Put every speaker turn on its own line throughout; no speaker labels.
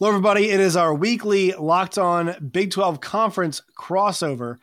Hello, everybody. It is our weekly Locked On Big 12 Conference crossover.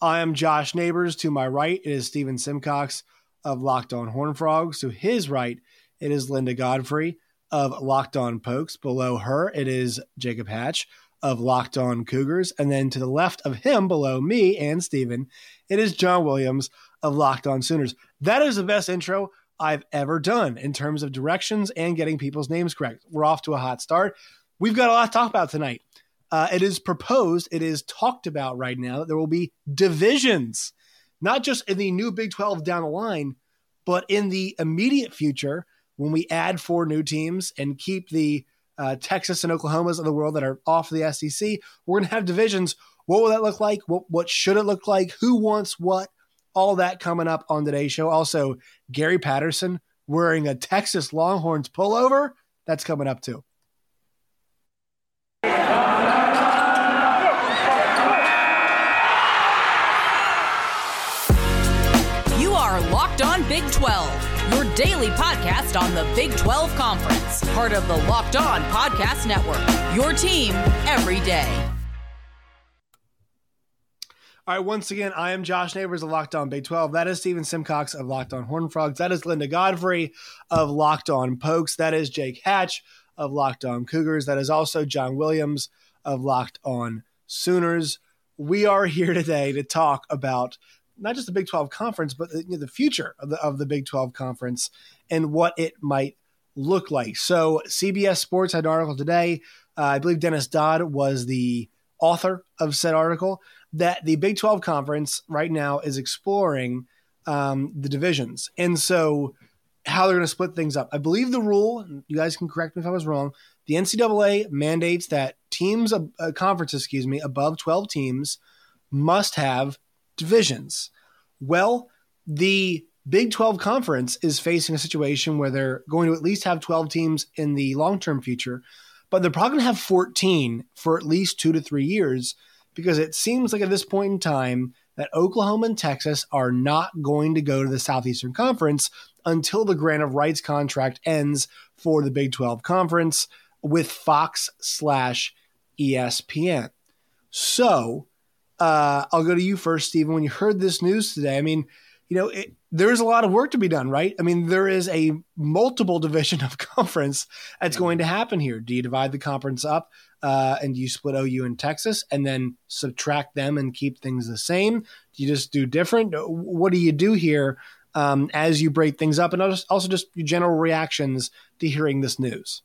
I am Josh Neighbors. To my right, it is Stephen Simcox of Locked On Horned Frogs. To his right, it is Linda Godfrey of Locked On Pokes. Below her, it is Jacob Hatch of Locked On Cougars. And then to the left of him, below me and Stephen, it is John Williams of Locked On Sooners. That is the best intro I've ever done in terms of directions and getting people's names correct. We're off to a hot start we've got a lot to talk about tonight. Uh, it is proposed, it is talked about right now that there will be divisions, not just in the new Big 12 down the line, but in the immediate future when we add four new teams and keep the uh, Texas and Oklahomas of the world that are off the SEC. We're going to have divisions. What will that look like? What, what should it look like? Who wants what? All that coming up on today's show. Also, Gary Patterson wearing a Texas Longhorns pullover. That's coming up too.
You are Locked On Big 12, your daily podcast on the Big 12 Conference, part of the Locked On Podcast Network. Your team every day.
All right, once again, I am Josh Neighbors of Locked On Big 12. That is Stephen Simcox of Locked On Horned Frogs. That is Linda Godfrey of Locked On Pokes. That is Jake Hatch of Locked On Cougars. That is also John Williams of Locked On Sooners. We are here today to talk about not just the Big 12 conference, but the, you know, the future of the, of the Big 12 conference and what it might look like. So, CBS Sports had an article today. Uh, I believe Dennis Dodd was the author of said article that the Big 12 conference right now is exploring um, the divisions. And so, how they're going to split things up. I believe the rule, you guys can correct me if I was wrong, the NCAA mandates that teams, uh, conferences, excuse me, above 12 teams must have divisions. Well, the Big 12 conference is facing a situation where they're going to at least have 12 teams in the long term future, but they're probably going to have 14 for at least two to three years because it seems like at this point in time that Oklahoma and Texas are not going to go to the Southeastern Conference until the grant of rights contract ends for the Big 12 conference with Fox slash ESPN. So uh, I'll go to you first, Stephen. When you heard this news today, I mean, you know, it, there's a lot of work to be done, right? I mean, there is a multiple division of conference that's going to happen here. Do you divide the conference up uh, and you split OU and Texas and then subtract them and keep things the same? Do you just do different? What do you do here um, as you break things up? And also just your general reactions to hearing this news.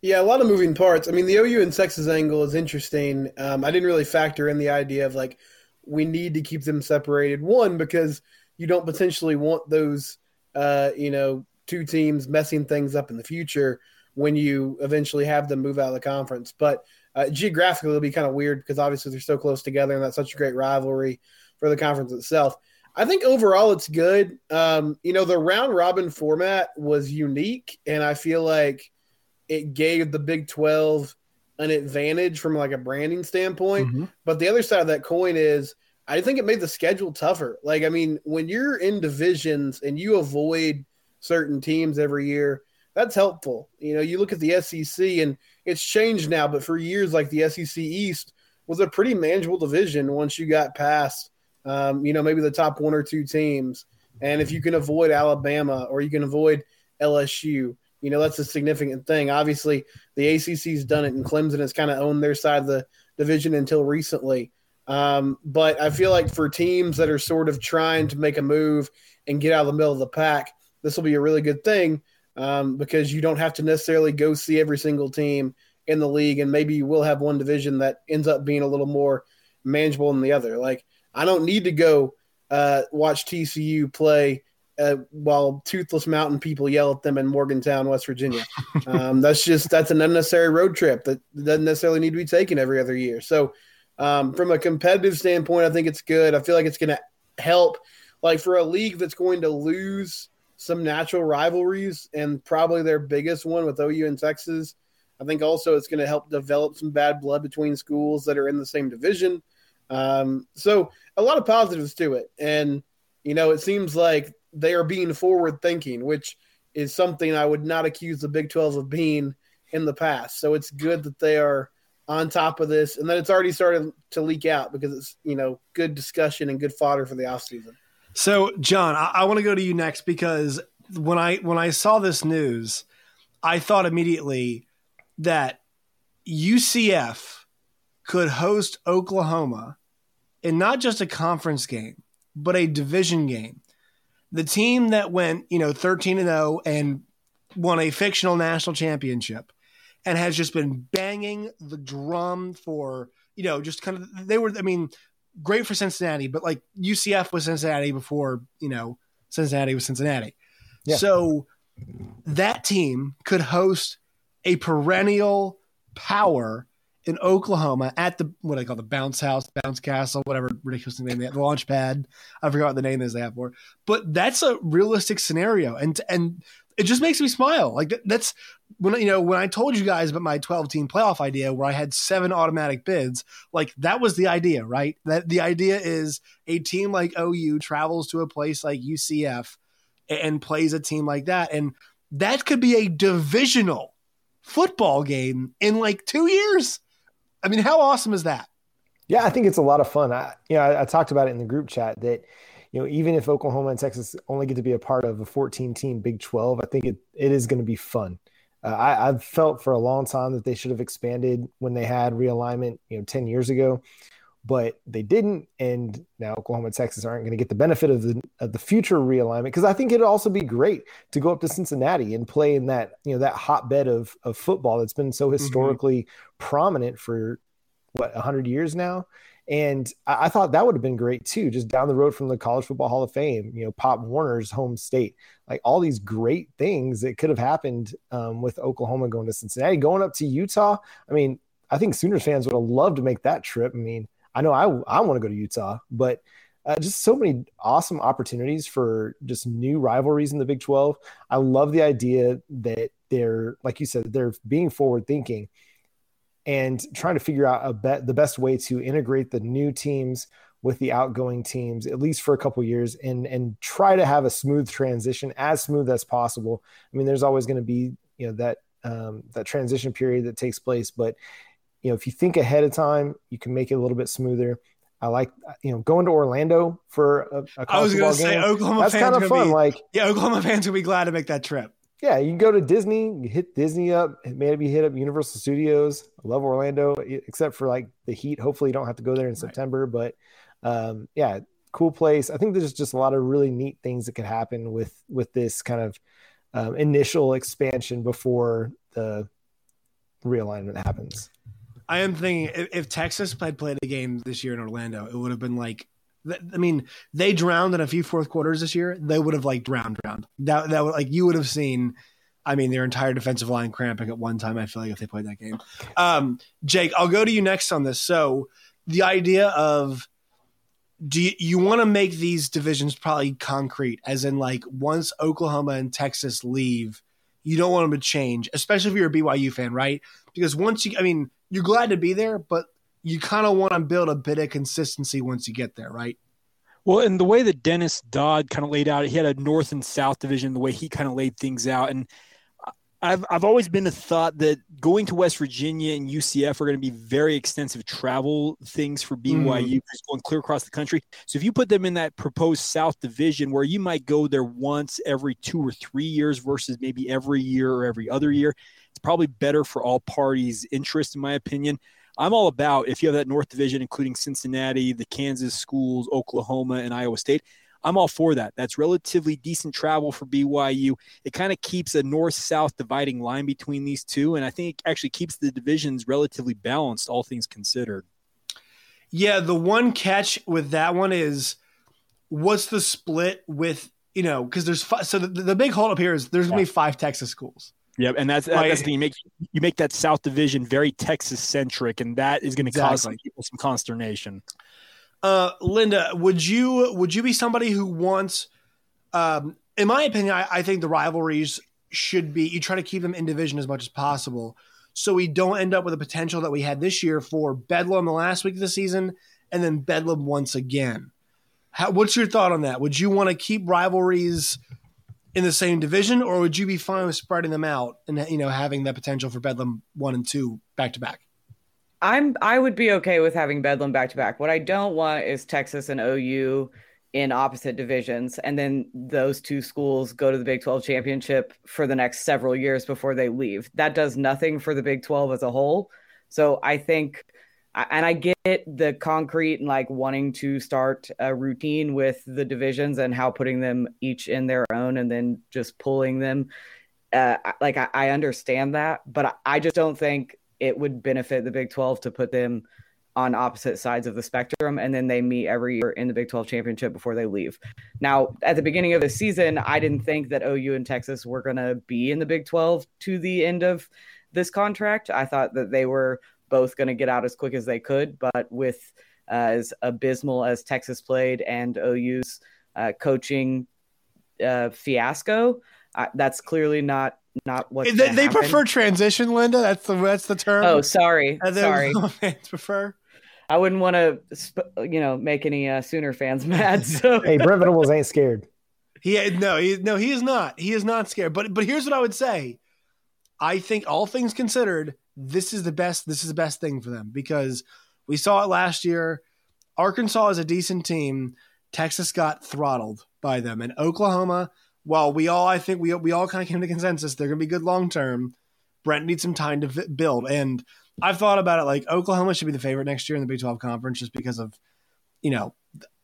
Yeah, a lot of moving parts. I mean, the OU and Texas angle is interesting. Um, I didn't really factor in the idea of like we need to keep them separated. One because you don't potentially want those, uh, you know, two teams messing things up in the future when you eventually have them move out of the conference. But uh, geographically, it'll be kind of weird because obviously they're so close together, and that's such a great rivalry for the conference itself. I think overall it's good. Um, you know, the round robin format was unique, and I feel like it gave the Big 12 an advantage from like a branding standpoint. Mm-hmm. But the other side of that coin is I think it made the schedule tougher. Like, I mean, when you're in divisions and you avoid certain teams every year, that's helpful. You know, you look at the SEC and it's changed now, but for years, like the SEC East was a pretty manageable division once you got past, um, you know, maybe the top one or two teams. And if you can avoid Alabama or you can avoid LSU, you know, that's a significant thing. Obviously, the ACC's done it, and Clemson has kind of owned their side of the division until recently. Um, but I feel like for teams that are sort of trying to make a move and get out of the middle of the pack, this will be a really good thing um, because you don't have to necessarily go see every single team in the league, and maybe you will have one division that ends up being a little more manageable than the other. Like I don't need to go uh, watch TCU play uh, while toothless mountain people yell at them in Morgantown, West Virginia. Um, that's just that's an unnecessary road trip that doesn't necessarily need to be taken every other year. So, um, from a competitive standpoint, I think it's good. I feel like it's going to help, like for a league that's going to lose some natural rivalries and probably their biggest one with OU and Texas. I think also it's going to help develop some bad blood between schools that are in the same division. Um, so a lot of positives to it, and you know, it seems like they are being forward thinking, which is something I would not accuse the Big 12 of being in the past. So it's good that they are on top of this and that it's already started to leak out because it's, you know, good discussion and good fodder for the offseason.
So, John, I, I want to go to you next because when I when I saw this news, I thought immediately that UCF could host Oklahoma in not just a conference game, but a division game. The team that went, you know, 13 and 0 and won a fictional national championship and has just been banging the drum for, you know, just kind of they were I mean, great for Cincinnati, but like UCF was Cincinnati before, you know, Cincinnati was Cincinnati. Yeah. So that team could host a perennial power in Oklahoma at the what I call the bounce house, bounce castle, whatever ridiculous name they have, the launch pad. I forgot what the name is they have for. But that's a realistic scenario, and and it just makes me smile. Like that's when you know when I told you guys about my 12 team playoff idea where I had seven automatic bids. Like that was the idea, right? That the idea is a team like OU travels to a place like UCF and plays a team like that, and that could be a divisional football game in like two years. I mean, how awesome is that?
Yeah, I think it's a lot of fun. I, you know, I, I talked about it in the group chat that, you know, even if Oklahoma and Texas only get to be a part of a 14 team Big 12, I think it, it is going to be fun. Uh, I, I've felt for a long time that they should have expanded when they had realignment, you know, 10 years ago but they didn't. And now Oklahoma and Texas aren't going to get the benefit of the of the future realignment because I think it'd also be great to go up to Cincinnati and play in that you know that hotbed of of football that's been so mm-hmm. historically mm-hmm. prominent for what hundred years now. And I, I, thought that would have been great too, just down the road from the College Football Hall of Fame, you know, Pop Warner's home state, like all these great things that could have happened um, with Oklahoma going to Cincinnati, going up to Utah. I mean, I think Sooners fans would have loved to make that trip. I mean, I know I I want to go to Utah, but uh, just so many awesome opportunities for just new rivalries in the Big 12. I love the idea that they're like you said they're being forward thinking and trying to figure out a bet the best way to integrate the new teams with the outgoing teams at least for a couple years and and try to have a smooth transition as smooth as possible. I mean there's always going to be you know that um, that transition period that takes place, but you know, if you think ahead of time, you can make it a little bit smoother. I like, you know, going to Orlando for a, a
I was going to say Oklahoma.
That's kind of fun.
Be,
like,
yeah, Oklahoma fans will be glad to make that trip.
Yeah, you can go to Disney, you hit Disney up, maybe hit up Universal Studios. I love Orlando, except for like the heat. Hopefully, you don't have to go there in right. September. But um, yeah, cool place. I think there's just a lot of really neat things that could happen with with this kind of um, initial expansion before the realignment happens.
I am thinking if, if Texas had played a game this year in Orlando, it would have been like I mean, they drowned in a few fourth quarters this year. They would have like drowned, drowned. That that would like you would have seen. I mean, their entire defensive line cramping at one time. I feel like if they played that game. Um, Jake, I'll go to you next on this. So the idea of do you, you want to make these divisions probably concrete, as in like once Oklahoma and Texas leave, you don't want them to change, especially if you're a BYU fan, right? Because once you, I mean, you're glad to be there, but you kind of want to build a bit of consistency once you get there, right?
Well, and the way that Dennis Dodd kind of laid out, he had a North and South division. The way he kind of laid things out, and I've I've always been a thought that going to West Virginia and UCF are going to be very extensive travel things for BYU, mm. going clear across the country. So if you put them in that proposed South Division, where you might go there once every two or three years versus maybe every year or every other year, it's probably better for all parties' interest, in my opinion. I'm all about if you have that North Division, including Cincinnati, the Kansas schools, Oklahoma, and Iowa State. I'm all for that. That's relatively decent travel for BYU. It kind of keeps a north south dividing line between these two. And I think it actually keeps the divisions relatively balanced, all things considered.
Yeah. The one catch with that one is what's the split with, you know, because there's five, so the, the big holdup here is there's going to be five Texas schools.
Yep, and that's right. that's the. You make you make that South Division very Texas centric, and that is going to exactly. cause some people some consternation.
Uh, Linda, would you would you be somebody who wants? Um, in my opinion, I, I think the rivalries should be you try to keep them in division as much as possible, so we don't end up with the potential that we had this year for Bedlam the last week of the season, and then Bedlam once again. How, what's your thought on that? Would you want to keep rivalries? in the same division, or would you be fine with spreading them out and you know having the potential for Bedlam one and two back to back?
I'm I would be okay with having Bedlam back to back. What I don't want is Texas and OU in opposite divisions and then those two schools go to the Big 12 championship for the next several years before they leave. That does nothing for the Big 12 as a whole. So I think and I get the concrete and like wanting to start a routine with the divisions and how putting them each in their own and then just pulling them. Uh, like I, I understand that, but I just don't think it would benefit the Big 12 to put them on opposite sides of the spectrum and then they meet every year in the Big 12 championship before they leave. Now, at the beginning of the season, I didn't think that OU and Texas were going to be in the Big 12 to the end of this contract. I thought that they were both going to get out as quick as they could. But with uh, as abysmal as Texas played and OU's uh, coaching uh, fiasco, that's clearly not not what
they, they prefer transition. Linda, that's the that's the term.
Oh, sorry, sorry.
Fans prefer.
I wouldn't want to, you know, make any uh, Sooner fans mad. So
hey, Brent Venables ain't scared.
He no, he no, he is not. He is not scared. But but here's what I would say. I think all things considered, this is the best this is the best thing for them because we saw it last year. Arkansas is a decent team. Texas got throttled by them, and Oklahoma. Well, we all I think we we all kind of came to consensus they're going to be good long term. Brent needs some time to build, and I've thought about it like Oklahoma should be the favorite next year in the Big Twelve conference just because of you know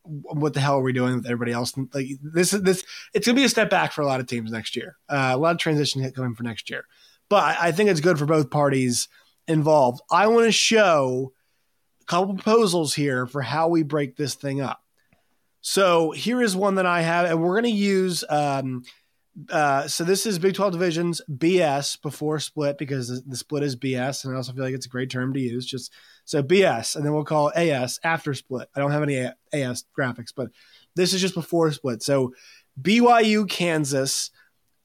what the hell are we doing with everybody else? Like this is this it's gonna be a step back for a lot of teams next year. Uh, a lot of transition coming for next year but I think it's good for both parties involved. I want to show a couple proposals here for how we break this thing up. So here is one that I have, and we're going to use. Um, uh, so this is Big 12 divisions BS before split because the, split is BS, and I also feel like it's a great term to use. Just so BS, and then we'll call AS after split. I don't have any AS graphics, but this is just before split. So BYU, Kansas,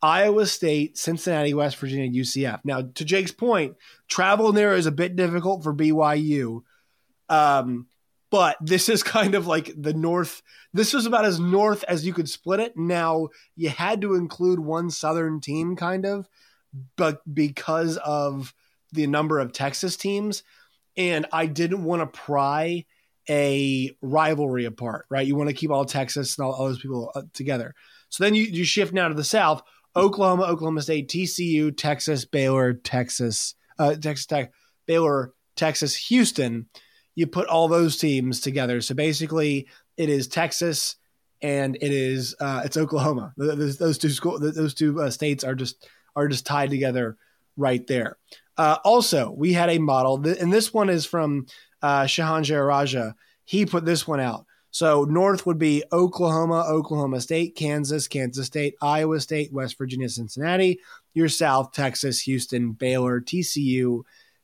Iowa State, Cincinnati, West Virginia, UCF. Now, to Jake's point, travel there is a bit difficult for BYU. Um, but this is kind of like the north. This was about as north as you could split it. Now, you had to include one southern team, kind of, but because of the number of Texas teams, and I didn't want to pry a rivalry apart, right? You want to keep all Texas and all, all those people uh, together. So then you, you shift now to the south Oklahoma, Oklahoma State, TCU, Texas, Baylor, Texas, uh, Texas Tech, Baylor, Texas, Houston. You put all those teams together. So basically, it is Texas and it is uh, it's Oklahoma. Those, those two school, those two uh, states are just are just tied together right there. Uh, also, we had a model, and this one is from uh, Shehan Jeyarajah. He put this one out. So North would be Oklahoma, Oklahoma State, Kansas, Kansas State, Iowa State, West Virginia, Cincinnati. Your South, Texas, Houston, Baylor, TCU,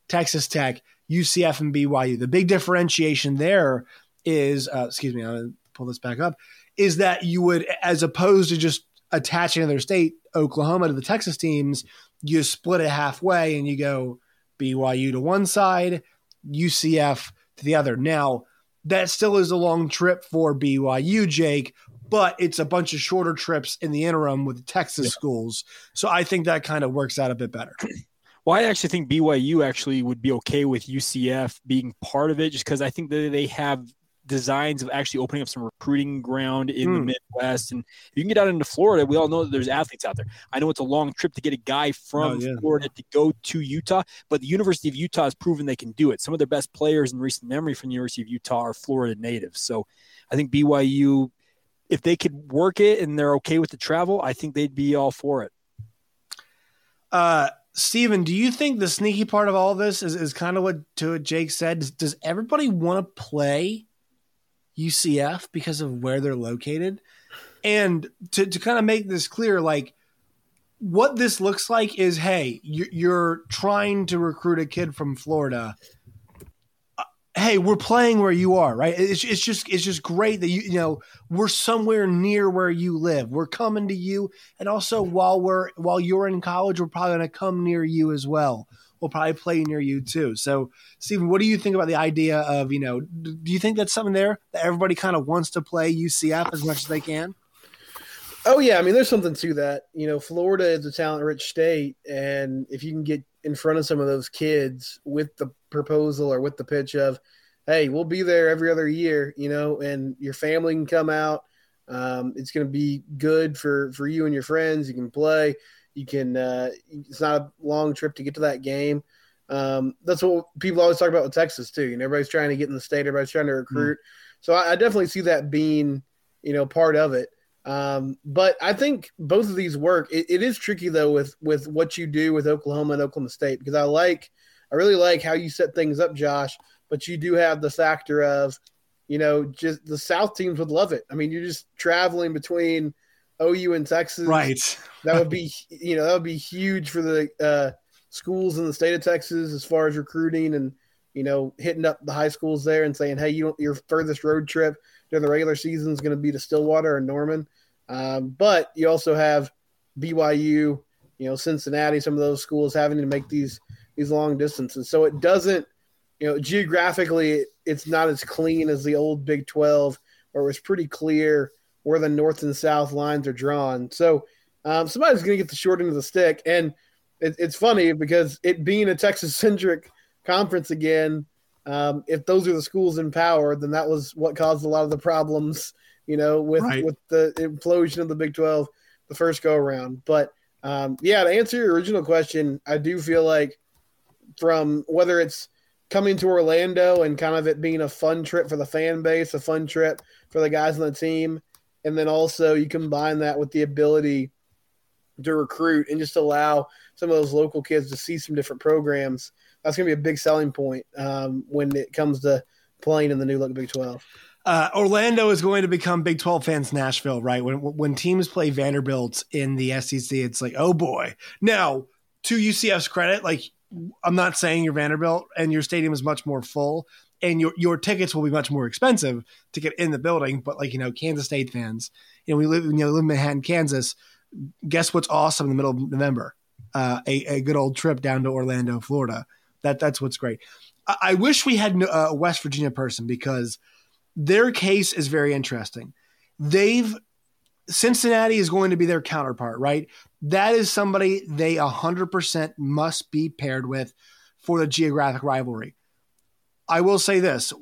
Texas Tech, UCF, and BYU. The big differentiation there is, uh, excuse me, I'll pull this back up, is that you would, as opposed to just attaching another state, Oklahoma to the Texas teams, you split it halfway and you go BYU to one side, UCF to the other. Now, that still is a long trip for BYU, Jake, but it's a bunch of shorter trips in the interim with the Texas yeah. schools. So I think that kind of works out a bit better.
Well, I actually think BYU actually would be okay with UCF being part of it just because I think that they have designs of actually opening up some recruiting ground in the hmm. Midwest. And if you can get out into Florida, we all know that there's athletes out there. I know it's a long trip to get a guy from oh, yeah. Florida to go to Utah, but the University of Utah has proven they can do it. Some of their best players in recent memory from the University of Utah are Florida natives. So I think BYU, if they could work it and they're okay with the travel, I think they'd be all for it.
Uh, Stephen, do you think the sneaky part of all this is, is kind of what to what Jake said? Does, does everybody want to play UCF because of where they're located. And to, to kind of make this clear, like what this looks like is hey, you're trying to recruit a kid from Florida. Hey, we're playing where you are, right? It's, it's just it's just great that you you know we're somewhere near where you live. We're coming to you, and also while we're while you're in college, we're probably going to come near you as well We'll probably play near you too. So, Stephen, what do you think about the idea of, you know, do you think that's something there that everybody kind of wants to play UCF as much as they can?
Oh yeah, I mean, there's something to that. You know, Florida is a talent-rich state, and if you can get in front of some of those kids with the proposal or with the pitch of, "Hey, we'll be there every other year," you know, and your family can come out. Um, it's going to be good for for you and your friends. You can play. You can. Uh, it's not a long trip to get to that game. Um, that's what people always talk about with Texas too. You know, everybody's trying to get in the state. Everybody's trying to recruit. Mm. So I, I definitely see that being, you know, part of it. Um, but I think both of these work. It, it is tricky though with with what you do with Oklahoma and Oklahoma State because I like, I really like how you set things up, Josh. But you do have the factor of, you know, just the South teams would love it. I mean, you're just traveling between OU and Texas,
right?
that would be, you know, that would be huge for the uh, schools in the state of Texas as far as recruiting and you know hitting up the high schools there and saying, hey, you your furthest road trip during the regular season is going to be to Stillwater or Norman. Um, but you also have BYU, you know, Cincinnati, some of those schools having to make these these long distances. So it doesn't, you know, geographically, it's not as clean as the old Big Twelve, where it was pretty clear where the north and south lines are drawn. So um, somebody's going to get the short end of the stick, and it, it's funny because it being a Texas centric conference again. Um, if those are the schools in power, then that was what caused a lot of the problems you know, with right. with the implosion of the Big Twelve the first go around. But um, yeah, to answer your original question, I do feel like from whether it's coming to Orlando and kind of it being a fun trip for the fan base, a fun trip for the guys on the team, and then also you combine that with the ability to recruit and just allow some of those local kids to see some different programs. That's going to be a big selling point um, when it comes to playing in the new look Big Twelve
uh, Orlando is going to become Big 12 fans Nashville, right? When when teams play Vanderbilt in the SEC, it's like, oh boy. Now, to UCF's credit, like I'm not saying you're Vanderbilt and your stadium is much more full and your your tickets will be much more expensive to get in the building, but like, you know, Kansas State fans, you know, we live you know, live in Manhattan, Kansas. Guess what's awesome in the middle of November? Uh, a, a good old trip down to Orlando, Florida. That that's what's great. I, I wish we had a West Virginia person because – their case is very interesting. They've Cincinnati is going to be their counterpart, right? That is somebody they 100% must be paired with for the geographic rivalry. I will say this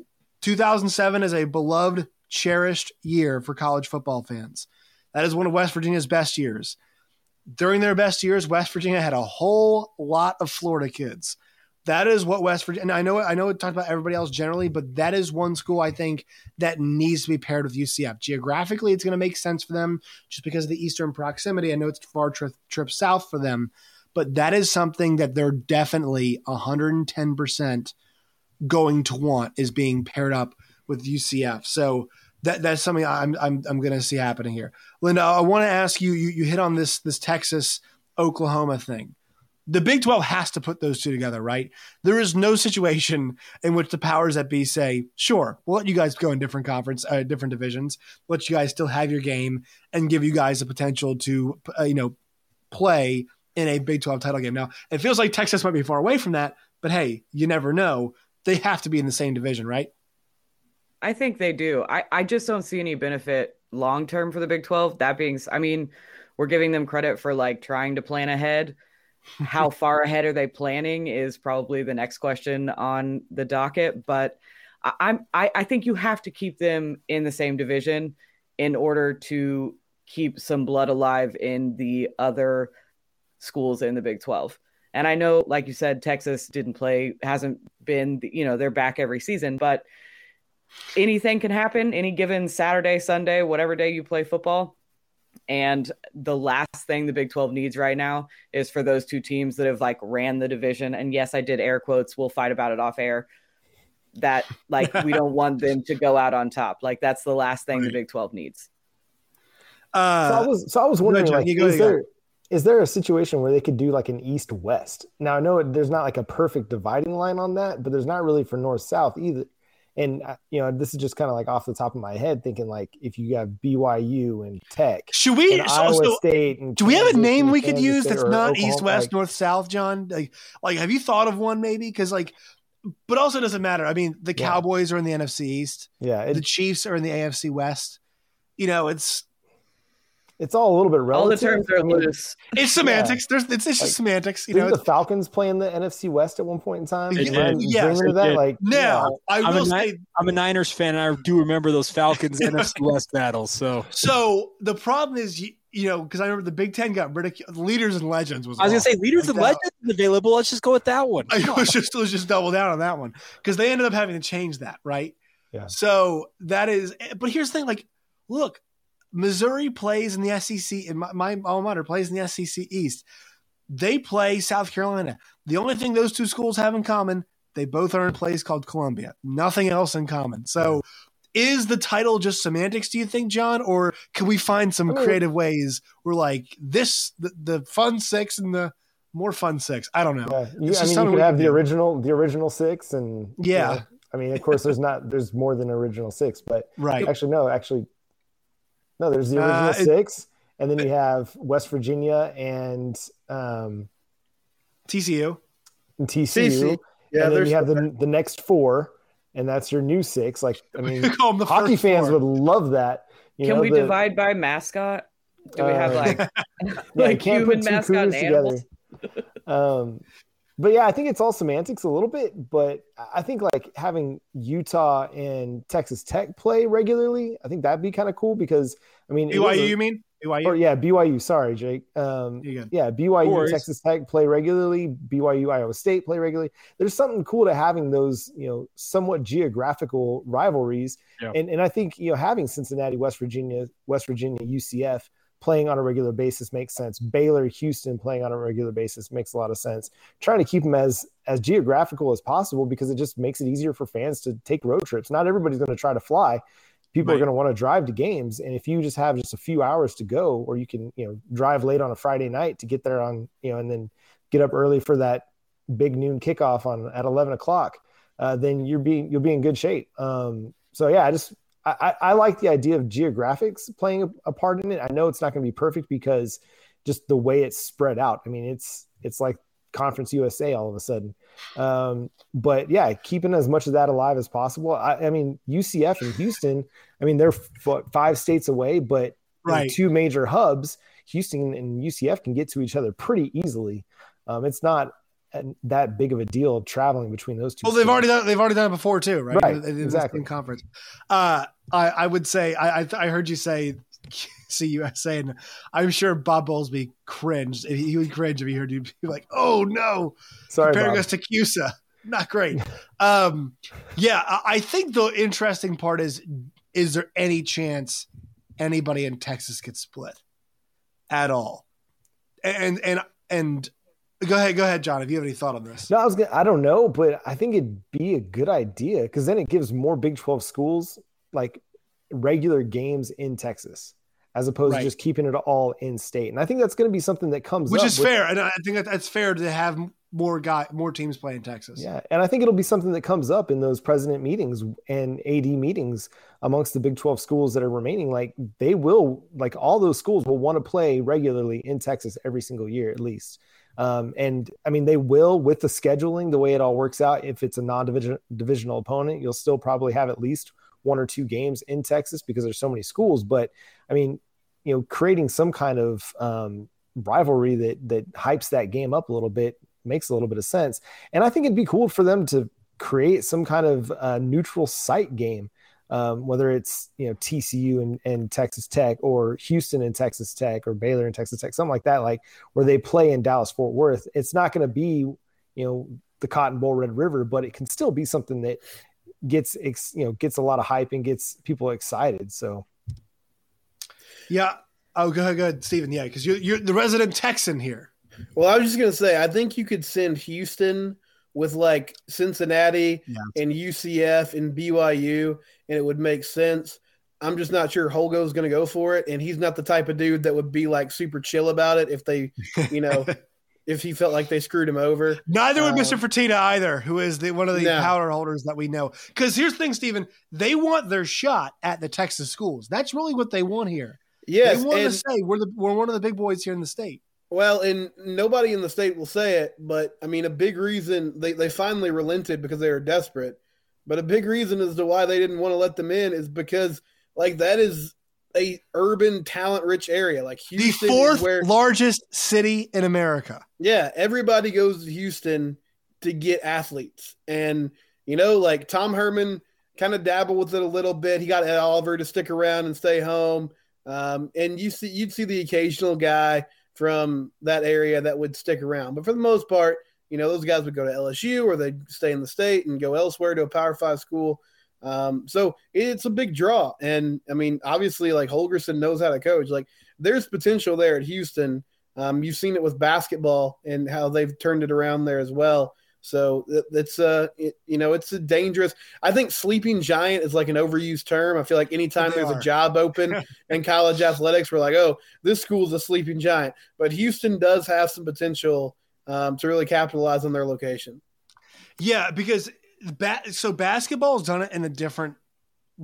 2007 is a beloved, cherished year for college football fans. That is one of West Virginia's best years. During their best years, West Virginia had a whole lot of Florida kids that is what West Virginia. And I know, I know, it talked about everybody else generally, but that is one school I think that needs to be paired with UCF. Geographically, it's going to make sense for them just because of the eastern proximity. I know it's far trip, trip south for them, but that is something that they're definitely 110 percent going to want is being paired up with UCF. So that that's something I'm I'm I'm going to see happening here. Linda, I want to ask you. You you hit on this this Texas Oklahoma thing the Big 12 has to put those two together, right? There is no situation in which the powers that be say, sure, we'll let you guys go in different conference, uh, different divisions, let you guys still have your game and give you guys the potential to, uh, you know, play in a Big 12 title game. Now, it feels like Texas might be far away from that, but hey, you never know. They have to be in the same division, right?
I think they do. I, I just don't see any benefit long term for the Big 12. That being, I mean, we're giving them credit for like trying to plan ahead how far ahead are they planning is probably the next question on the docket. But I, I, I think you have to keep them in the same division in order to keep some blood alive in the other schools in the Big 12. And I know, like you said, Texas didn't play, hasn't been, you know, they're back every season, but anything can happen any given Saturday, Sunday, whatever day you play football. And the last thing the Big 12 needs right now is for those two teams that have like ran the division. And yes, I did air quotes. We'll fight about it off air. That like we don't want them to go out on top. Like that's the last thing right. the Big 12 needs.
Uh, so I was so I was wondering, like, is there is there a situation where they could do like an east west? Now I know there's not like a perfect dividing line on that, but there's not really for north south either and uh, you know this is just kind of like off the top of my head thinking like if you have BYU and Tech,
should we
and so, Iowa so, State and
do we have a name we could use that's not East West like, North South, John? Like, like have you thought of one maybe? Because like, but also doesn't matter. I mean, the yeah. Cowboys are in the NFC East.
Yeah,
the Chiefs are in the AFC West. You know, it's
it's all a little bit relative.
All the terms are
I mean,
loose.
It's semantics. There's it's, it's just
Like,
semantics. You know.
the Falcons playing the NFC West at one point in time?
They
Am I
did.
Yes,
dreaming that?
did.
Like
now, I
I'm a,
say
I'm a Niners fan, and I do remember those Falcons NFC West battles. So
so. The problem is, you, you know, because I remember the Big Ten got ridiculed. Leaders and legends was.
I was gonna say leaders
Like
and
that-
legends is available. Let's just go with that one.
I was just let's just double down on that one because they ended up having to change that, right?
Yeah.
So that is, eh, but here's the thing: like, look, Missouri plays in the SEC, and my, my alma mater plays in the SEC East. They play South Carolina. The only thing those two schools have in common, they both are in a place called Columbia. Nothing else in common. So. Is the title just semantics, do you think, John? Or can we find some
I
creative ways where like this the, the fun six and the more fun six? I don't know.
Yeah, you, I mean, you could have the
do.
original, the original six, and you
Yeah.
know, I mean, of course, there's not, there's more than original six, but
Right.
actually, no, actually, no, there's the original
Uh, it-
six, and then you have West Virginia and um,
TCU.
TCU,
TCU. Yeah,
and then you have the the next four, and that's your new six. Like, I mean,
could call them the
hockey fans
four.
would love that. You
Can
know,
we
the-
divide by mascot? Do we have
Uh,
like
Yeah,
like human mascot and animals?
um, but yeah, I think it's all semantics a little bit. But I think like having Utah and Texas Tech play regularly, I think that'd be kind of cool because I mean,
BYU,
a-
you mean? BYU?
or yeah, BYU. Sorry, Jake. Um, yeah, BYU. Texas Tech play regularly. BYU, Iowa State play regularly. There's something cool to having those, you know, somewhat geographical rivalries.
Yeah.
And and I think you know having Cincinnati, West Virginia, West Virginia, UCF playing on a regular basis makes sense. Baylor, Houston playing on a regular basis makes a lot of sense. Trying to keep them as as geographical as possible because it just makes it easier for fans to take road trips. Not everybody's going to try to fly. People are going to want to drive to games, and if you just have just a few hours to go, or you can you know drive late on a Friday night to get there on you know, and then get up early for that big noon kickoff on at eleven o'clock, uh, then you're being you'll be in good shape. Um, so yeah, I just I, I like the idea of geographics playing a, a part in it. I know it's not going to be perfect because just the way it's spread out. I mean, it's it's like Conference USA all of a sudden. Um, but yeah, keeping as much of that alive as possible. I, I mean, UCF and Houston. I mean, they're f- five states away, but
Right.
two major hubs. Houston and UCF can get to each other pretty easily. Um, it's not that big of a deal traveling between those two.
Well, they've already done they've already done it before too, right?
Right,
In the
exactly.
conference. Uh, I I would say I I, I heard you say CUSA, and I'm sure Bob Bowlesby cringed. He he would cringe if he heard you be like, "Oh no,
Sorry,
comparing
Bob.
us to CUSA." Not great. um, yeah, I, I think the interesting part is: is there any chance anybody in Texas gets split at all? And and and go ahead, go ahead, John. If you have any thought on this,
No, I was gonna, I don't know, but I think it'd be a good idea because then it gives more Big 12 schools like regular games in Texas as opposed
Right.
to just keeping it all in state. And I think that's going to be something that comes
which is
with-
fair, and I think that that's fair to have more guy more teams play in Texas.
Yeah, and I think it'll be something that comes up in those president meetings and AD meetings amongst the Big 12 schools that are remaining. Like they will, like all those schools will want to play regularly in Texas every single year at least. Um, and I mean, they will with the scheduling, the way it all works out. If it's a non-division divisional opponent, you'll still probably have at least one or two games in Texas because there's so many schools. But I mean, you know, creating some kind of um, rivalry that that hypes that game up a little bit makes a little bit of sense. And I think it'd be cool for them to create some kind of uh, neutral site game, um, whether it's you know TCU and, and Texas Tech or Houston and Texas Tech or Baylor and Texas Tech, something like that, like where they play in Dallas Fort Worth. It's not going to be you know the Cotton Bowl Red River, but it can still be something that gets ex, you know gets a lot of hype and gets people excited. So
yeah. Oh, go ahead, go ahead, Stephen. Yeah, because you're you're the resident Texan here.
Well, I was just gonna say, I think you could send Houston with like Cincinnati
Yeah.
and UCF and BYU, and it would make sense. I'm just not sure Holgo's gonna go for it, and he's not the type of dude that would be like super chill about it if they, you know, if he felt like they screwed him over.
Neither would
Um,
Mr. Fertitta either, who is the one of the
No.
power holders that we know. Because here's the thing, Stephen, they want their shot at the Texas schools. That's really what they want here.
Yes,
they want
and,
to say we're the we're one of the big boys here in the state.
well, and nobody in the state will say it, but I mean, a big reason they they finally relented because they were desperate. But a big reason as to why they didn't want to let them in is because like that is a urban talent rich area like Houston
the fourth
where,
largest city in America.
Yeah, everybody goes to Houston to get athletes. And you know, like Tom Herman kind of dabbled with it a little bit. He got Ed Oliver to stick around and stay home. Um, and you see you'd see the occasional guy from that area that would stick around. But for the most part, you know, those guys would go to LSU or they'd stay in the state and go elsewhere to a Power Five school. Um, so it's a big draw. And I mean, obviously, like Holgorsen knows how to coach. Like there's potential there at Houston. Um, you've seen it with basketball and how they've turned it around there as well. So it's a, it, you know, it's a dangerous. I think sleeping giant is like an overused term. I feel like anytime there's are. a job open in college athletics, we're like, oh, this school's a sleeping giant. But Houston does have some potential um, to really capitalize on their location.
Yeah, because ba- so basketball's done it in a different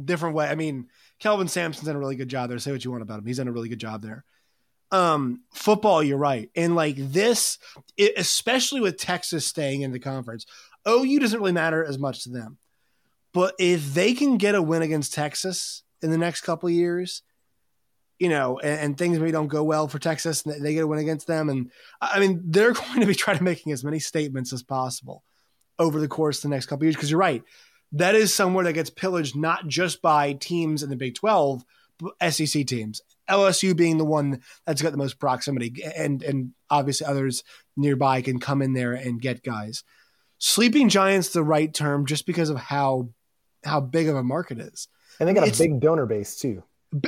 different way. I mean, Kelvin Sampson's done a really good job there. Say what you want about him. He's done a really good job there. Um, football, you're right. And like this, it, especially with Texas staying in the conference, OU doesn't really matter as much to them. But if they can get a win against Texas in the next couple years, you know, and, and, things maybe don't go well for Texas, and they get a win against them, and I mean, they're going to be trying to making as many statements as possible over the course of the next couple years. Because you're right, that is somewhere that gets pillaged not just by teams in the Big Twelve, but SEC teams. LSU being the one that's got the most proximity, and and obviously others nearby can come in there and get guys. Sleeping Giants the right term just because of how how big of a market is.
And they got a big donor base too.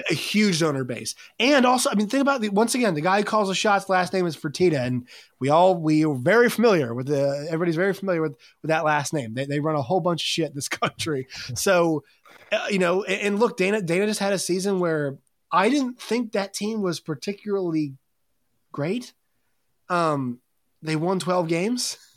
A huge donor base. And also, I mean, think about the once again, the guy who calls the shots, last name is Fertitta, and we all we are very familiar with the everybody's very familiar with with that last name. They they run a whole bunch of shit in this country. so uh, you know, and, and look, Dana Dana just had a season where I didn't think that team was particularly great. Um, they won 12 games.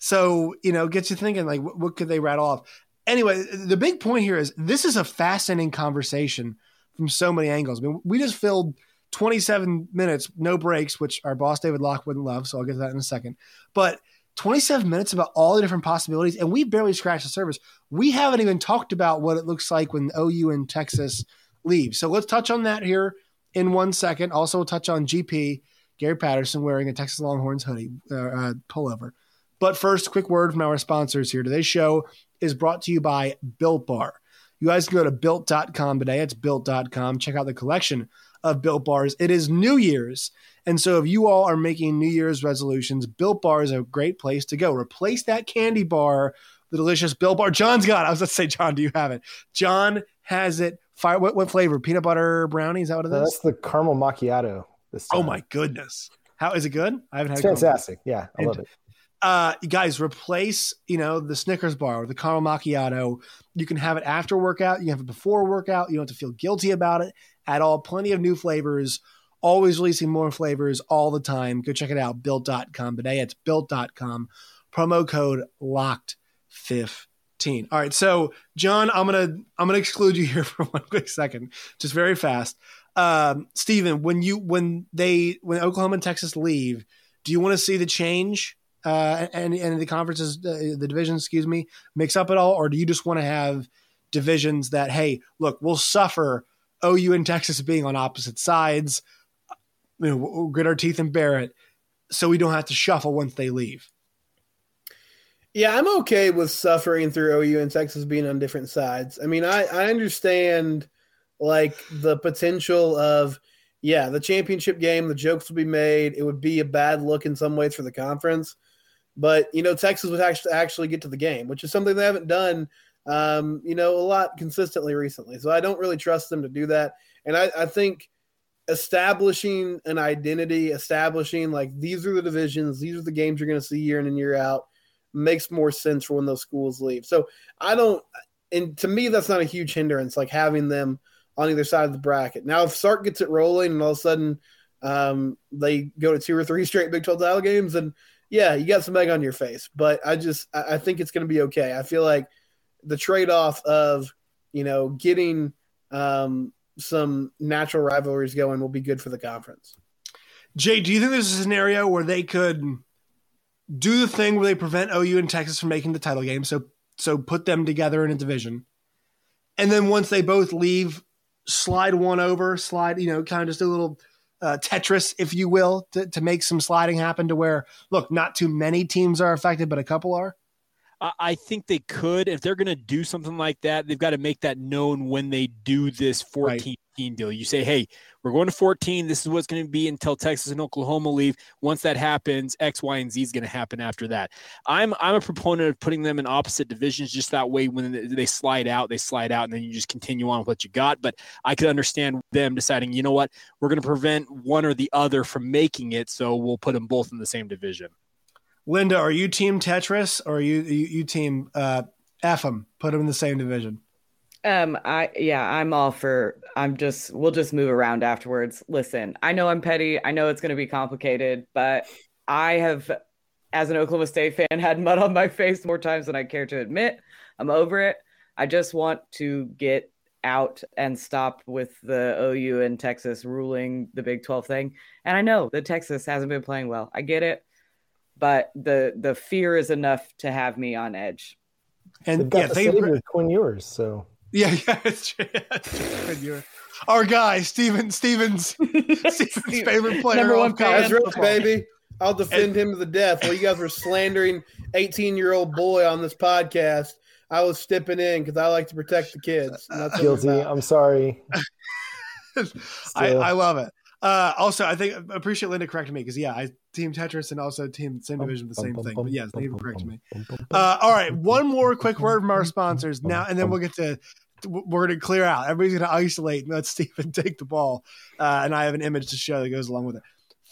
So, you know, gets you thinking like, what, what, could they rattle off? Anyway, the big point here is this is a fascinating conversation from so many angles. I mean, we just filled 27 minutes, no breaks, which our boss David Locke wouldn't love. So I'll get to that in a second. But 27 minutes about all the different possibilities, and we barely scratched the surface. We haven't even talked about what it looks like when OU and Texas leave. So let's touch on that here in one second. Also, touch on GP Gary Patterson wearing a Texas Longhorns hoodie uh, uh, pullover. But first, quick word from our sponsors here. Today's show is brought to you by Built Bar. You guys can go to built.com today. It's built.com. Check out the collection of Built Bars. It is New Year's. And so if you all are making New Year's resolutions, Built Bar is a great place to go. Replace that candy bar, the delicious Built Bar. John's got it. I was going to say, John, do you have it? John has it Fire. What, what flavor? Peanut butter brownie? Is that what it is?
That's the caramel macchiato.
Oh my goodness! How is it good?
I haven't had. It's fantastic. Yeah, I love it.
Uh, guys, replace you know the Snickers bar or the caramel macchiato. You can have it after workout. You can have it before workout. You don't have to feel guilty about it at all. Plenty of new flavors. Always releasing more flavors all the time. Go check it out. Built.com today. It's built.com. Promo code locked 15. All right. So, John, I'm going to I'm going to exclude you here for one quick second, just very fast. Um, Stephen, when you when they when Oklahoma and Texas leave, do you want to see the change uh, and and the conferences, uh, the divisions, excuse me, mix up at all, or do you just want to have divisions that hey, look, we'll suffer OU and Texas being on opposite sides, you know, we'll grit our teeth and bear it, so we don't have to shuffle once they leave.
Yeah, I'm okay with suffering through OU and Texas being on different sides. I mean, I, I understand like the potential of yeah, the championship game, the jokes will be made. It would be a bad look in some ways for the conference. But, you know, Texas would actually actually get to the game, which is something they haven't done um, you know, a lot consistently recently. So I don't really trust them to do that. And I, I think establishing an identity, establishing like these are the divisions, these are the games you're going to see year in and year out makes more sense for when those schools leave. So I don't, and to me, that's not a huge hindrance, like having them on either side of the bracket. Now, if Sark gets it rolling and all of a sudden um, they go to two or three straight Big 12 title games, and yeah, you got some egg on your face. But I just, I think it's going to be okay. I feel like the trade off of, you know, getting um, some natural rivalries going will be good for the conference.
Jay, do you think there's a scenario where they could do the thing where they prevent OU and Texas from making the title game. So so put them together in a division. And then once they both leave, slide one over, slide, you know, kind of just a little uh, Tetris, if you will, to, to make some sliding happen to where, look, not too many teams are affected, but a couple are?
I think they could. If they're going to do something like that, they've got to make that known when they do this 14 right. deal. You say, hey, we're going to 14. This is what's going to be until Texas and Oklahoma leave. Once that happens, X, Y, and Z is going to happen after that. I'm I'm a proponent of putting them in opposite divisions, just that way when they slide out, they slide out, and then you just continue on with what you got. But I could understand them deciding, you know what, we're going to prevent one or the other from making it, so we'll put them both in the same division.
Linda, are you team Tetris or are you you, you team uh, F them? Put them in the same division.
Um, I yeah, I'm all for. I'm just we'll just move around afterwards. Listen, I know I'm petty. I know it's going to be complicated, but I have, as an Oklahoma State fan, had mud on my face more times than I care to admit. I'm over it. I just want to get out and stop with the OU and Texas ruling the Big 12 thing. And I know that Texas hasn't been playing well. I get it but the the fear is enough to have me on edge.
And got yeah, the they with Quinn Ewers, so
yeah, yeah, it's true. Quinn Ewers. Our guy, Steven Stevens, Stephen's favorite player.
Number one pass rush, baby. I'll defend him to the death. While you guys were slandering 18 year old boy on this podcast, I was stepping in because I like to protect the kids.
Guilty. I'm sorry.
I, I, love it. Uh, also, I think I appreciate Linda correcting me because yeah, I team Tetris and also team same division the same thing. But yes, they corrected me. Uh, all right, one more quick word from our sponsors now, and then we'll get to we're going to clear out. Everybody's going to isolate and let Stephen take the ball, uh, and I have an image to show that goes along with it.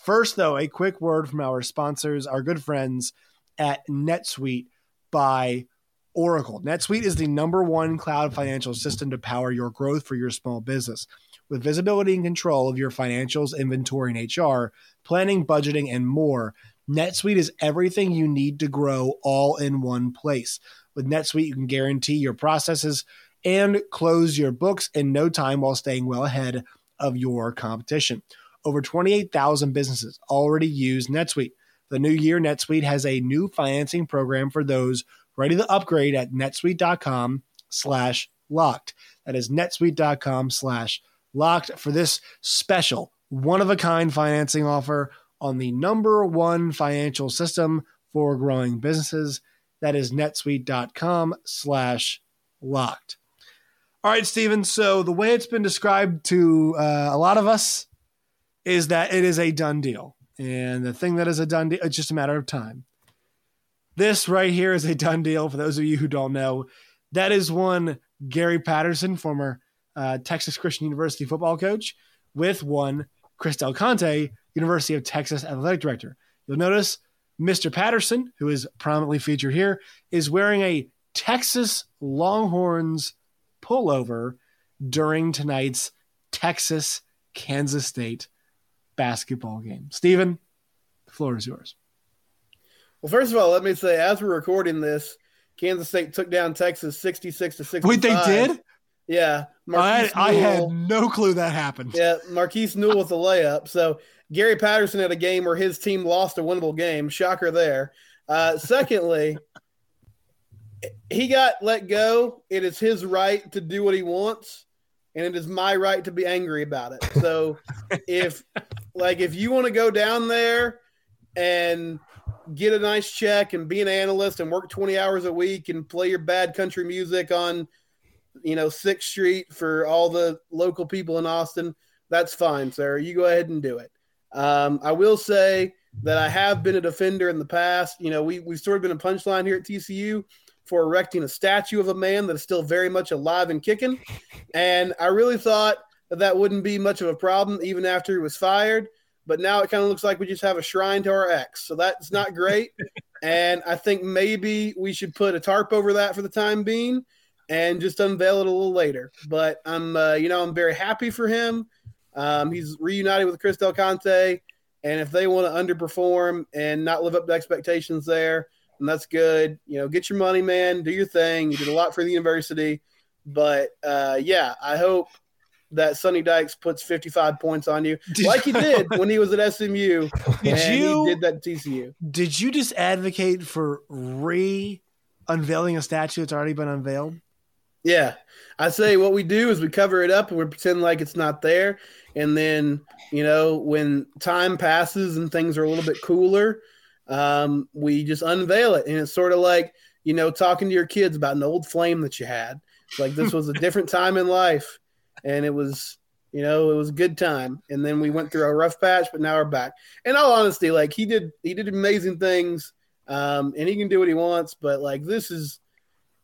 First, though, a quick word from our sponsors, our good friends at NetSuite by Oracle. NetSuite is the number one cloud financial system to power your growth for your small business with visibility and control of your financials, inventory, and HR, planning, budgeting, and more. NetSuite is everything you need to grow all in one place. With NetSuite, you can guarantee your processes and close your books in no time while staying well ahead of your competition. Over 28,000 businesses already use NetSuite. The new year, NetSuite has a new financing program for those ready to upgrade at netsuite.com slash locked. That is netsuite.com slash locked for this special one of a kind financing offer on the number one financial system for growing businesses. That is netsuite.com slash locked. All right, Stephen. So the way it's been described to uh, a lot of us is that it is a done deal. And the thing that is a done deal, it's just a matter of time. This right here is a done deal for those of you who don't know. That is one Gary Patterson, former uh, Texas Christian University football coach, with one Chris Del Conte, University of Texas athletic director. You'll notice Mr. Patterson, who is prominently featured here, is wearing a Texas Longhorns pullover during tonight's Texas Kansas State basketball game. Stephen, the floor is yours.
Well, first of all, let me say, as we're recording this, Kansas State took down Texas 66 to 65.
Wait, they did?
Yeah.
I, I, had no clue that happened.
Yeah, Markquis Nowell with a layup. So Gary Patterson had a game where his team lost a winnable game. Shocker there. Uh, secondly, he got let go. It is his right to do what he wants, and it is my right to be angry about it. So if like if you want to go down there and get a nice check and be an analyst and work 20 hours a week and play your bad country music on – you know, Sixth Street for all the local people in Austin, that's fine, sir. You go ahead and do it. Um, I will say that I have been a defender in the past. You know, we we've sort of been a punchline here at TCU for erecting a statue of a man that is still very much alive and kicking, and I really thought that that wouldn't be much of a problem even after he was fired. But now it kind of looks like we just have a shrine to our ex, so that's not great. and I think maybe we should put a tarp over that for the time being and just unveil it a little later. But I'm, uh, you know, I'm very happy for him. Um, he's reunited with Chris Del Conte, and if they want to underperform and not live up to expectations there, and that's good. You know, get your money, man. Do your thing. You did a lot for the university, but uh, yeah, I hope that Sonny Dykes puts 55 points on you, did like he did when he was at SMU. Did you did that TCU?
Did you just advocate for re unveiling a statue that's already been unveiled?
Yeah. I say what we do is we cover it up and we pretend like it's not there. And then, you know, when time passes and things are a little bit cooler, um, we just unveil it. And it's sort of like, you know, talking to your kids about an old flame that you had. Like this was a different time in life. And it was, you know, it was a good time. And then we went through a rough patch, but now we're back. In all honesty, like he did, he did amazing things. Um, and he can do what he wants, but like this is,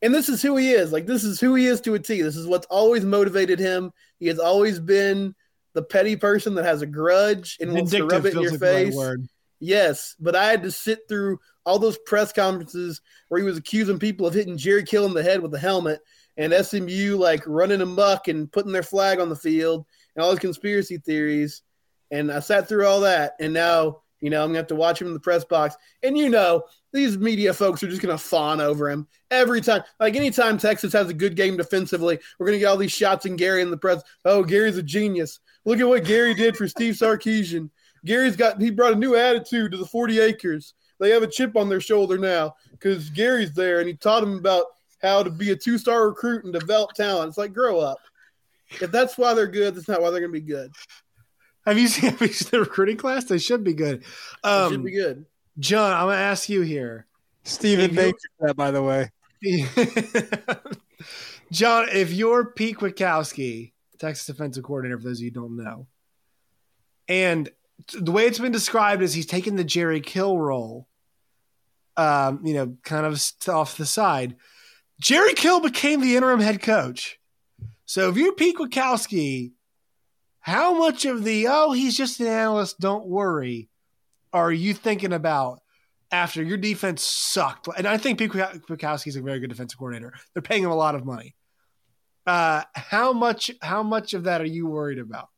and this is who he is. Like this is who he is to a T. This is what's always motivated him. He has always been the petty person that has a grudge and wants to rub it in your face. Yes, but I had to sit through all those press conferences where he was accusing people of hitting Jerry Kill in the head with a helmet and SMU like running amok and putting their flag on the field and all those conspiracy theories. And I sat through all that, and now you know I'm gonna have to watch him in the press box. And you know these media folks are just gonna fawn over him every time. Like anytime Texas has a good game defensively, we're gonna get all these shots in Gary in the press. Oh, Gary's a genius. Look at what Gary did for Steve Sarkisian. Gary's got he brought a new attitude to the 40 acres. They have a chip on their shoulder now because Gary's there and he taught them about how to be a two star recruit and develop talent. It's like grow up. If that's why they're good, that's not why they're going to be good.
Have you seen, have you seen the recruiting class? They should be good.
Um, should be good.
John, I'm going to ask you here.
Stephen Baker, that by the way.
John, if you're Pete Kwiatkowski, Texas defensive coordinator, for those of you who don't know, and the way it's been described is he's taken the Jerry Kill role, um, you know, kind of off the side. Jerry Kill became the interim head coach. So if you're Pete Kwiatkowski, how much of the oh he's just an analyst, don't worry, are you thinking about after your defense sucked? And I think Pete is a very good defensive coordinator. They're paying him a lot of money. Uh, how much? How much of that are you worried about?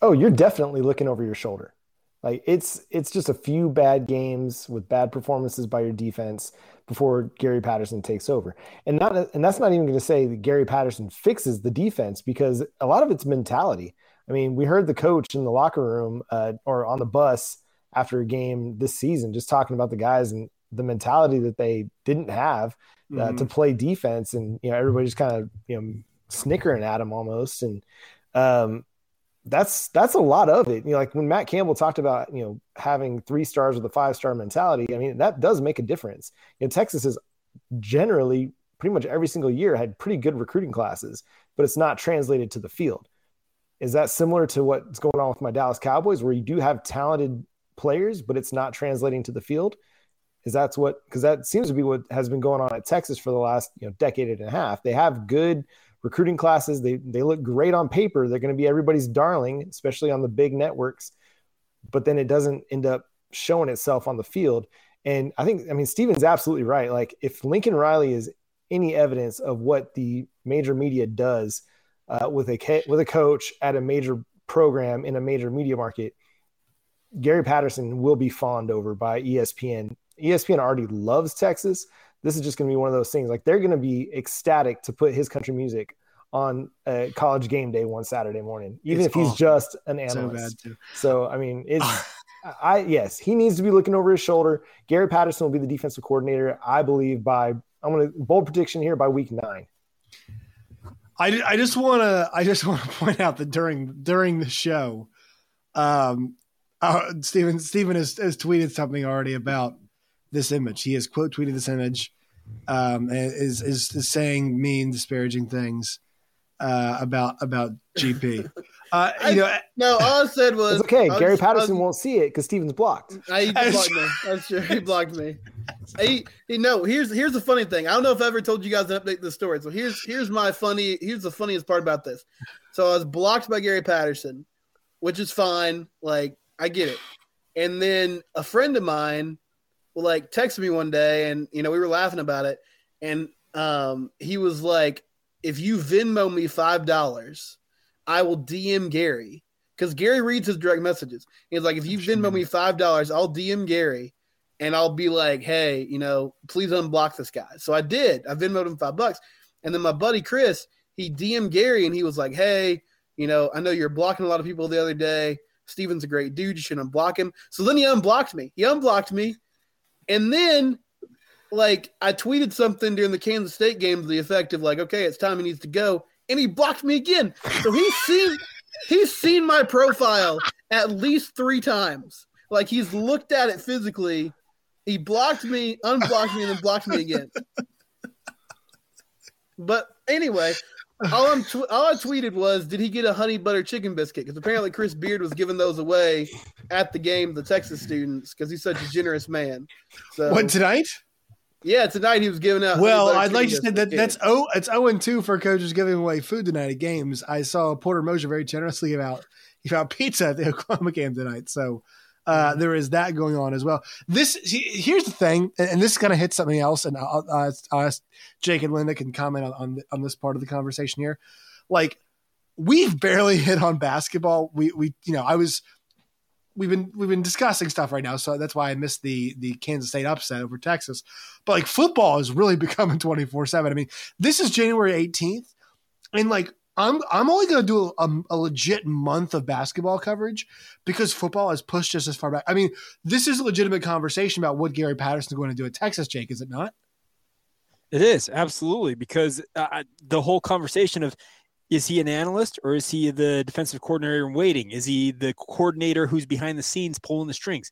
Oh, you're definitely looking over your shoulder. Like it's it's just a few bad games with bad performances by your defense before Gary Patterson takes over. And not and that's not even going to say that Gary Patterson fixes the defense because a lot of it's mentality. I mean, we heard the coach in the locker room uh, or on the bus after a game this season just talking about the guys and the mentality that they didn't have uh, mm-hmm. to play defense and you know everybody just kind of you know snickering at him almost and um, that's that's a lot of it. You know, like when Matt Campbell talked about you know having three stars with a five star mentality. I mean, that does make a difference. You know, Texas has generally pretty much every single year had pretty good recruiting classes, but it's not translated to the field. Is that similar to what's going on with my Dallas Cowboys, where you do have talented players, but it's not translating to the field? Is that's what because that seems to be what has been going on at Texas for the last you know decade and a half. They have good recruiting classes. They they look great on paper. They're going to be everybody's darling, especially on the big networks. But then it doesn't end up showing itself on the field. And I think I mean Stephen's absolutely right. Like if Lincoln Riley is any evidence of what the major media does uh, with a with a coach at a major program in a major media market, Gary Patterson will be fawned over by ESPN. ESPN already loves Texas, this is just going to be one of those things. Like they're going to be ecstatic to put his country music on a college game day one Saturday morning, even it's if he's awful. just an analyst. So, so I mean, it's. I yes, he needs to be looking over his shoulder. Gary Patterson will be the defensive coordinator, I believe. By I'm going to bold prediction here by week nine.
I, I just want to I just want to point out that during during the show, um, uh, Stephen Stephen has, has tweeted something already about this image. He has quote tweeted this image, um, is, is, is saying mean, disparaging things uh, about about GP. Uh, you know,
no, all I said was
it's okay. Gary was, Patterson was, won't see it because Stephen's blocked.
I, he blocked me. That's true. He blocked me. He, he, no, here's here's the funny thing. I don't know if I ever told you guys to update the story. So here's here's my funny. Here's the funniest part about this. So I was blocked by Gary Patterson, which is fine. Like I get it. And then a friend of mine like texted me one day, and you know we were laughing about it, and um, he was like, "If you Venmo me five dollars, I will DM Gary." Because Gary reads his direct messages. He's like, if you Venmo me five dollars, I'll DM Gary, and I'll be like, hey, you know, please unblock this guy. So I did. I Venmoed him five bucks, and then my buddy Chris, he DM Gary, and he was like, hey, you know, I know you're blocking a lot of people the other day. Stephen's a great dude. You should unblock him. So then he unblocked me. He unblocked me. And then like I tweeted something during the Kansas State game to the effect of like, okay, it's time he needs to go, and he blocked me again. So he's seen he's seen my profile at least three times. Like he's looked at it physically. He blocked me, unblocked me, and then blocked me again. But anyway, all, I'm tw- all I tweeted was, did he get a honey butter chicken biscuit? Because apparently Chris Beard was giving those away at the game, the Texas students, because he's such a generous man. So
What tonight?
yeah, tonight he was giving out.
Well, I'd like to say that that's oh, it's zero and two for coaches giving away food tonight at games. I saw Porter Moser very generously give out give out pizza at the Oklahoma game tonight. So uh,
Mm-hmm.
there is that going on as well. This see, here's the thing, and, and this kind of hits something else, and I'll, I'll, ask- I'll ask Jake and Linda can comment on on, on this part of the conversation here. Like we've barely hit on basketball. We we you know I was we've been we've been discussing stuff right now, so that's why I missed the the Kansas State upset over Texas. But like football is really becoming twenty four seven. I mean, this is January eighteenth, and like I'm I'm only going to do a, a legit month of basketball coverage because football has pushed us as far back. I mean, this is a legitimate conversation about what Gary Patterson is going to do at Texas. Jake, is it not?
It is absolutely because uh, the whole conversation of is he an analyst or is he the defensive coordinator in waiting? Is he the coordinator who's behind the scenes pulling the strings?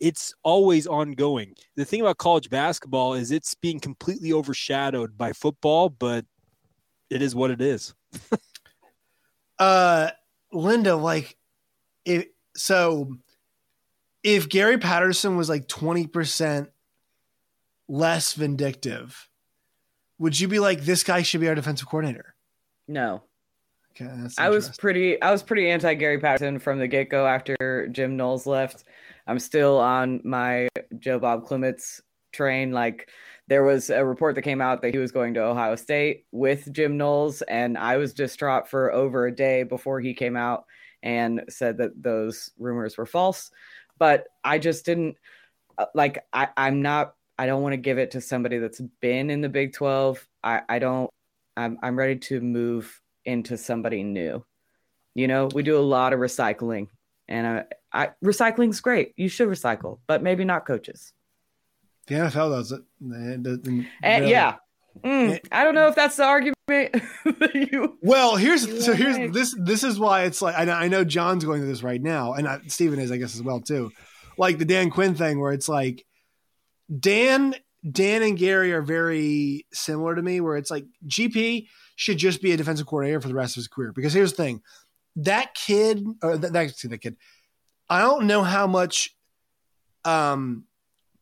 It's always ongoing. The thing about college basketball is it's being completely overshadowed by football, but it is what it is.
Uh, Linda, like, if so, if Gary Patterson was like twenty percent less vindictive, would you be like, this guy should be our defensive coordinator?
No.
Okay,
I was pretty I was pretty anti Gary Patterson from the get go after Jim Knowles left. I'm still on my Joe Bob Clements train. Like there was a report that came out that he was going to Ohio State with Jim Knowles, and I was distraught for over a day before he came out and said that those rumors were false. But I just didn't uh, like I, I'm not I don't want to give it to somebody that's been in the Big 12. I, I don't I'm I'm ready to move into somebody new. You know, we do a lot of recycling, and I, I recycling's great. You should recycle, but maybe not coaches.
The NFL does it. It doesn't
And
really-
yeah, Mm, I don't know if that's the argument that you.
Well, here's so here's
right.
this this is why it's like I know, I know John's going through this right now, and I, Stephen is I guess as well too, like the Dan Quinn thing where it's like Dan Dan and Gary are very similar to me, where it's like GP should just be a defensive coordinator for the rest of his career because here's the thing, that kid or that, that, that kid, I don't know how much um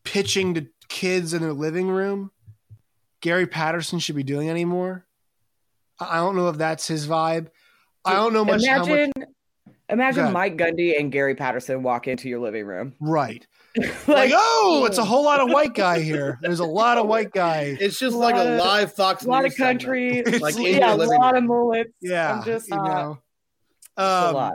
pitching to kids in their living room Gary Patterson should be doing anymore. I I don't know if that's his vibe. I don't know much. how much
Imagine, imagine Mike Gundy and Gary Patterson walk into your living room.
right.
like,
Like, oh, it's a whole lot of white guy here. There's a lot of white guy.
It's just
A
like
lot
a
of-
live Fox
a lot
News
of country,
It's
like
like-
yeah, a lot
room.
of mullets.
Yeah,
I'm just
you
not.
know.
it's a
Um,
lot.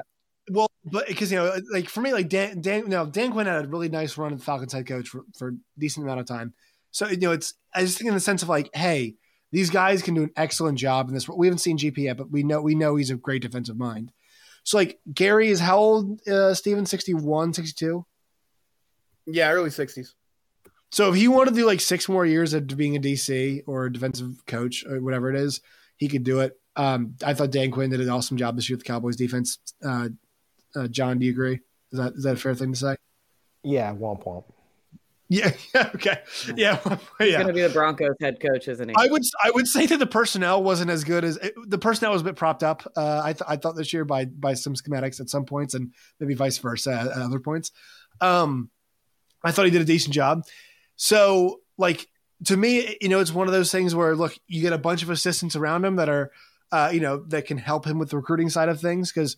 But because you know, like for me, like Dan, Dan, no, Dan Quinn had a really nice run as Falcons head coach for, for a decent amount of time. So you know, it's I just think in the sense of like, hey, these guys can do an excellent job in this. We haven't seen GP yet, but we know we know he's a great defensive mind. So like Gary is how old? Uh, Stephen 61, 62?
Yeah, early '60s.
So if he wanted to do like six more years of being a DC or a defensive coach or whatever it is, he could do it. Um, I thought Dan Quinn did an awesome job this year with the Cowboys defense. Uh, uh, John, do you agree? Is that is that a fair thing to say?
Yeah, womp womp.
Yeah. Yeah. Okay. Yeah.
He's
Yeah.
going to be the Broncos head coach, isn't he?
I would I would say that the personnel wasn't as good as it, the personnel was a bit propped up. Uh, I th- I thought this year by by some schematics at some points and maybe vice versa at, at other points. Um, I thought he did a decent job. So like to me, you know, it's one of those things where look, you get a bunch of assistants around him that are, uh, you know, that can help him with the recruiting side of things because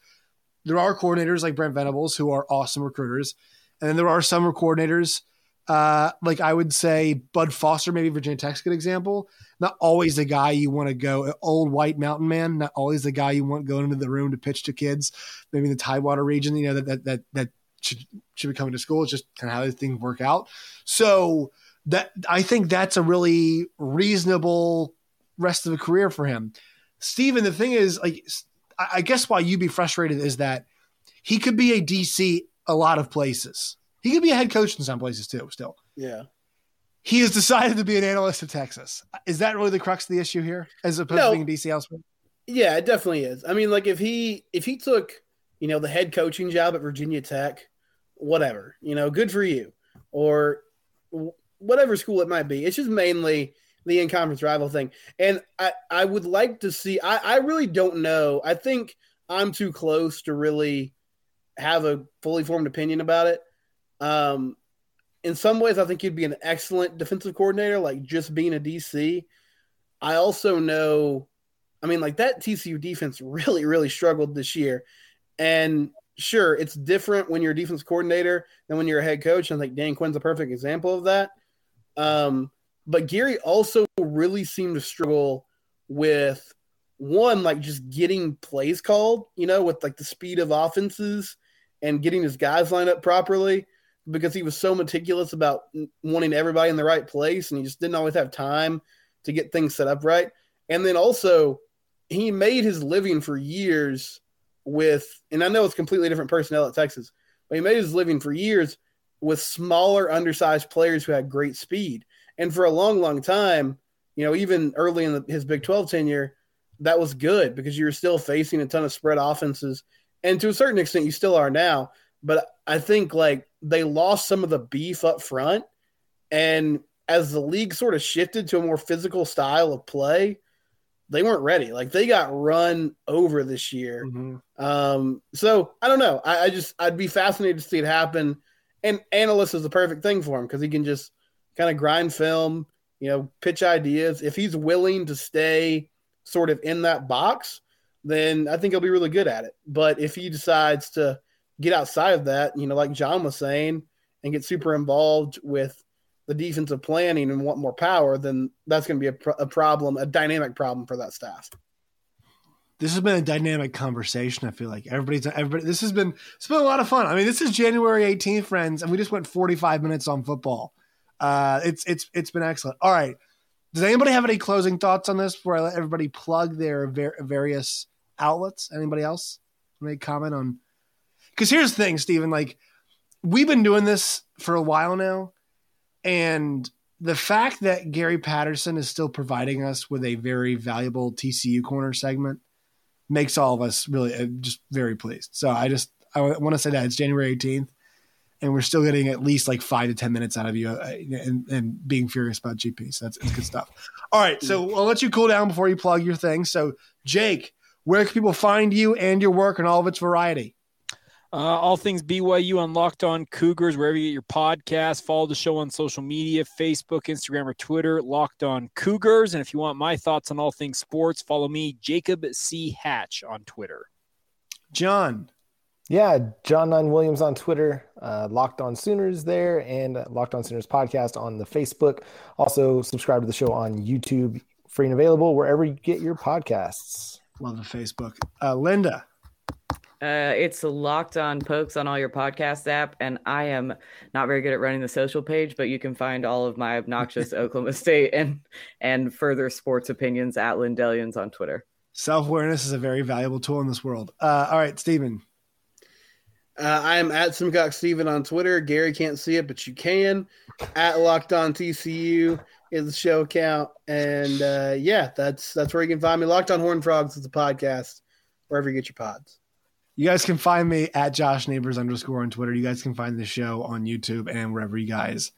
there are coordinators like Brent Venables who are awesome recruiters, and then there are some coordinators. Uh, like I would say, Bud Foster, maybe Virginia Tech's good example. Not always the guy you want to go, old white mountain man. Not always the guy you want going into the room to pitch to kids. Maybe in the Tidewater region, you know that that that that should should be coming to school. It's just kind of how these things work out. So that I think that's a really reasonable rest of a career for him. Stephen, the thing is, like, I guess why you'd be frustrated is that he could be a DC a lot of places. He could be a head coach in some places too. Still,
Yeah.
he has decided to be an analyst at Texas. Is that really the crux of the issue here, as opposed
No.
to being a DC elsewhere?
Yeah, it definitely is. I mean, like if he if he took you know the head coaching job at Virginia Tech, whatever, you know, good for you, or whatever school it might be. It's just mainly the in conference rival thing, and I I would like to see. I I really don't know. I think I'm too close to really have a fully formed opinion about it. Um, in some ways, I think he'd be an excellent defensive coordinator, like just being a DC. I also know, I mean, like that TCU defense really, really struggled this year. And sure, it's different when you're a defense coordinator than when you're a head coach. I think Dan Quinn's a perfect example of that. Um, but Gary also really seemed to struggle with one, like just getting plays called, you know, with like the speed of offenses and getting his guys lined up properly because he was so meticulous about wanting everybody in the right place and he just didn't always have time to get things set up right. And then also, he made his living for years with, and I know it's completely different personnel at Texas, but he made his living for years with smaller, undersized players who had great speed. And for a long, long time, you know, even early in the, his Big 12 tenure, that was good because you were still facing a ton of spread offenses. And to a certain extent, you still are now. But I think like they lost some of the beef up front. And as the league sort of shifted to a more physical style of play, they weren't ready. Like they got run over this year. Um, so I don't know. I, I just I'd be fascinated to see it happen. And analyst is the perfect thing for him because he can just kind of grind film, you know, pitch ideas. If he's willing to stay sort of in that box, then I think he'll be really good at it. But if he decides to get outside of that, you know, like John was saying, and get super involved with the defensive planning and want more power, then that's going to be a, pro- a problem, a dynamic problem for that staff.
This has been a dynamic conversation. I feel like everybody's everybody. This has been it's been a lot of fun. I mean, this is January 18th, friends, and we just went 45 minutes on football. Uh, it's it's it's been excellent. All right, does anybody have any closing thoughts on this before I let everybody plug their ver- various outlets? Anybody else make comment on? Because here's the thing, Stephen. Like we've been doing this for a while now, and the fact that Gary Patterson is still providing us with a very valuable TCU corner segment makes all of us really uh, just very pleased. So I just I want to say that it's January 18th, and we're still getting at least like five to ten minutes out of you uh, and, and being furious about GP. So that's it's good stuff. All right, so I'll let you cool down before you plug your thing. So Jake, where can people find you and your work and all of its variety?
Uh, all things BYU on Locked On Cougars, wherever you get your podcast. Follow the show on social media Facebook, Instagram, or Twitter, Locked On Cougars. And if you want my thoughts on all things sports, follow me, Jacob C. Hatch, on Twitter.
John.
Yeah, John Nine Williams on Twitter, uh, Locked On Sooners there, and Locked On Sooners podcast on the Facebook. Also, subscribe to the show on YouTube, free and available wherever you get your podcasts.
Love the Facebook. Uh, Linda.
Uh, it's locked on pokes on all your podcast app, and I am not very good at running the social page, but you can find all of my obnoxious Oklahoma State and and further sports opinions at Lindellians on Twitter.
Self awareness is a very valuable tool in this world. Uh, all right, Stephen.
Uh, I am at Simcox Steven on Twitter. Gary can't see it, but you can. At Locked On TCU is the show account, and uh, yeah, that's that's where you can find me. Locked On Horned Frogs is the podcast, wherever you get your pods.
You guys can find me at Josh Neighbors underscore on Twitter. You guys can find the show on YouTube and wherever you guys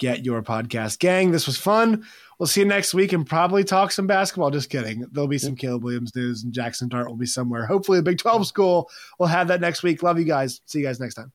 get your podcast. Gang, this was fun. We'll see you next week and probably talk some basketball. Just kidding. There'll be some Caleb Williams news and Jackson Dart will be somewhere. Hopefully, a Big 12 school We'll have that next week. Love you guys. See you guys next time.